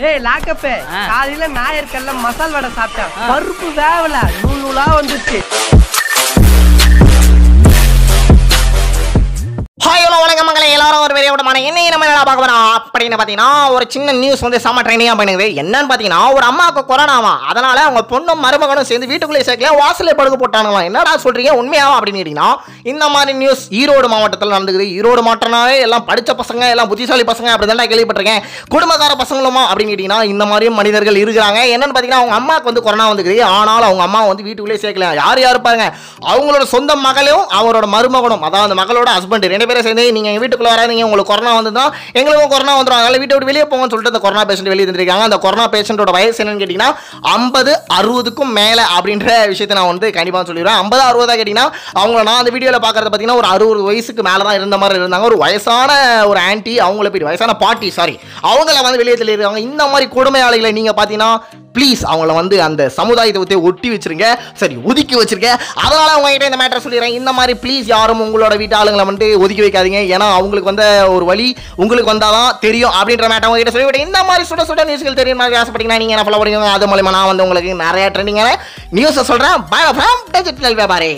ஏய் லாக்கப்பே. காலையில நாயர்கல்ல மசால் வடை சாப்பிட்டேன். பருப்பு வேவல. நூல் நூலா வந்துச்சு. எல்லாரும் என்ன நம்ம என்ன பார்க்க போறோம்? அப்படின்னு பார்த்தீங்கன்னா ஒரு சின்ன நியூஸ் வந்து செம்ம ட்ரைனிங்காக பண்ணுது என்னன்னு பார்த்தீங்கன்னா ஒரு அம்மாவுக்கு கொரோனாவா அதனால அவங்க பொண்ணும் மருமகனும் சேர்ந்து வீட்டுக்குள்ளே சேர்க்கல வாசலே படுக்க போட்டானுங்களா என்னடா சொல்றீங்க? உண்மையாவா? அப்படின்னு கேட்டீங்கன்னா இந்த மாதிரி நியூஸ் ஈரோடு மாவட்டத்தில் நடந்துக்குது. ஈரோடு மாவட்டம்னாவே எல்லாம் படித்த பசங்க எல்லாம் புத்திசாலி பசங்க அப்படி தான் கேள்விப்பட்டிருக்கேன். குடும்பக்கார பசங்களுமா? அப்படின்னு கேட்டிங்கன்னா இந்த மாதிரியும் மனிதர்கள் இருக்கிறாங்க. என்னன்னு பார்த்தீங்கன்னா அவங்க அம்மாவுக்கு வந்து கொரோனா வந்துக்குது ஆனால் அவங்க அம்மா வந்து வீட்டுக்குள்ளே சேர்க்கல. யார் யார் பாருங்க. அவங்களோட சொந்த மகளும் அவரோட மருமகனும் அதாவது மகளோட ஹஸ்பண்ட் ரெண்டு பேரும் சேர்ந்து நீங்கள் வீட்டுக்குள்ளே வீட்டுக்குள்ள வராதீங்க. உங்களுக்கு கொரோனா வந்துதான் எங்களுக்கும் கொரோனா வந்துடும் அதனால வீட்டை விட்டு வெளியே போங்கன்னு சொல்லிட்டு அந்த கொரோனா பேஷண்ட் வெளியே இருந்திருக்காங்க அந்த கொரோனா பேஷண்டோட வயசு என்னன்னு கேட்டீங்கன்னா ஐம்பது அறுபதுக்கும் மேலே அப்படின்ற விஷயத்தை நான் வந்து கண்டிப்பாக சொல்லிடுவேன் ஐம்பது அறுபதா கேட்டீங்கன்னா அவங்கள நான் அந்த வீடியோவில் பாக்குறது பார்த்தீங்கன்னா ஒரு அறுபது வயசுக்கு மேலே தான் இருந்த மாதிரி இருந்தாங்க. ஒரு வயசான ஒரு ஆன்ட்டி அவங்கள போய் வயசான பாட்டி சாரி அவங்கள வந்து வெளியே தள்ளியிருக்காங்க. இந்த மாதிரி கொடுமையாளிகளை நீங்கள் பார்த்தீங்கன்னா ப்ளீஸ் அவங்கள வந்து அந்த சமுதாயத்தை பற்றி ஒட்டி வச்சிருங்க. சரி ஒதுக்கி வச்சிருக்க அதனால் உங்ககிட்ட இந்த மேட்டர் சொல்லிடுறேன். இந்த மாதிரி ப்ளீஸ் யாரும் உங்களோட வீட்டு ஆளுங்களை வந்துட்டு ஒதுக்கி வைக்காதீங்க. ஏன்னா அவங்களுக்கு வந்த ஒரு வழி உங்களுக்கு வந்தால் தான் தெரியும் அப்படின்ற மேட்டர் உங்ககிட்ட சொல்லிவிட்டு இந்த மாதிரி சுட சுட நியூஸ்கள் தெரியும் மாதிரி ஆசைப்பட்டீங்கன்னா நீங்கள் என்ன ஃபாலோ பண்ணுவீங்க? அது மூலிமா நான் வந்து உங்களுக்கு நிறைய ட்ரெண்டிங்கான நியூஸை சொல்கிறேன் பாய் ஃப்ரம் டெஜிட்டல் வியாபாரி